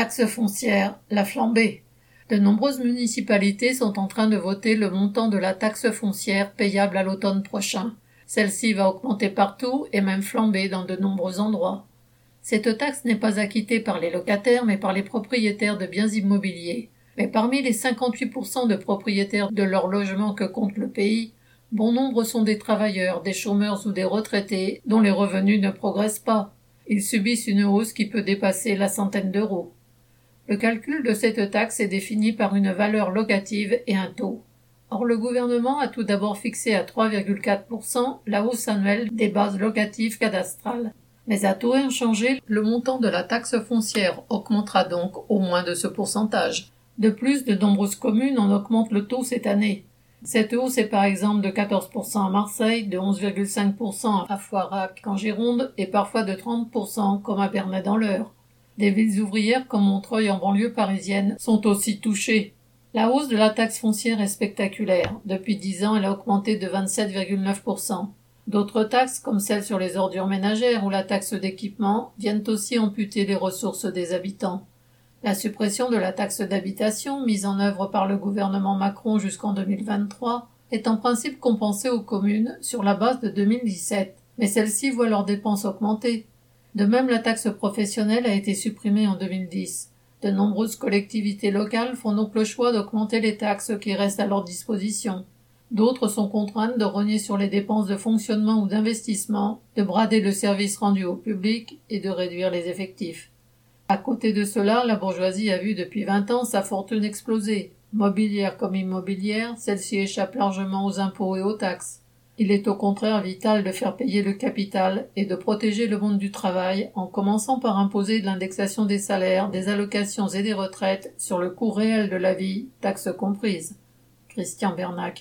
Taxe foncière, la flambée. De nombreuses municipalités sont en train de voter le montant de la taxe foncière payable à l'automne prochain. Celle-ci va augmenter partout et même flamber dans de nombreux endroits. Cette taxe n'est pas acquittée par les locataires mais par les propriétaires de biens immobiliers. Mais parmi les 58% de propriétaires de leur logement que compte le pays, bon nombre sont des travailleurs, des chômeurs ou des retraités dont les revenus ne progressent pas. Ils subissent une hausse qui peut dépasser la centaine d'euros. Le calcul de cette taxe est défini par une valeur locative et un taux. Or, le gouvernement a tout d'abord fixé à 3,4% la hausse annuelle des bases locatives cadastrales. Mais à taux inchangé, le montant de la taxe foncière augmentera donc au moins de ce pourcentage. De plus, de nombreuses communes en augmentent le taux cette année. Cette hausse est par exemple de 14% à Marseille, de 11,5% à Foirac en Gironde et parfois de 30% comme à Bernay dans l'Eure. Des villes ouvrières comme Montreuil en banlieue parisienne sont aussi touchées. La hausse de la taxe foncière est spectaculaire. Depuis dix ans, elle a augmenté de 27,9%. D'autres taxes, comme celle sur les ordures ménagères ou la taxe d'équipement, viennent aussi amputer les ressources des habitants. La suppression de la taxe d'habitation, mise en œuvre par le gouvernement Macron jusqu'en 2023, est en principe compensée aux communes sur la base de 2017, mais celles-ci voient leurs dépenses augmenter. De même, la taxe professionnelle a été supprimée en 2010. De nombreuses collectivités locales font donc le choix d'augmenter les taxes qui restent à leur disposition. D'autres sont contraintes de rogner sur les dépenses de fonctionnement ou d'investissement, de brader le service rendu au public et de réduire les effectifs. À côté de cela, la bourgeoisie a vu depuis vingt ans sa fortune exploser. Mobilière comme immobilière, celle-ci échappe largement aux impôts et aux taxes. Il est au contraire vital de faire payer le capital et de protéger le monde du travail en commençant par imposer de l'indexation des salaires, des allocations et des retraites sur le coût réel de la vie, taxes comprises. Christian Bernac.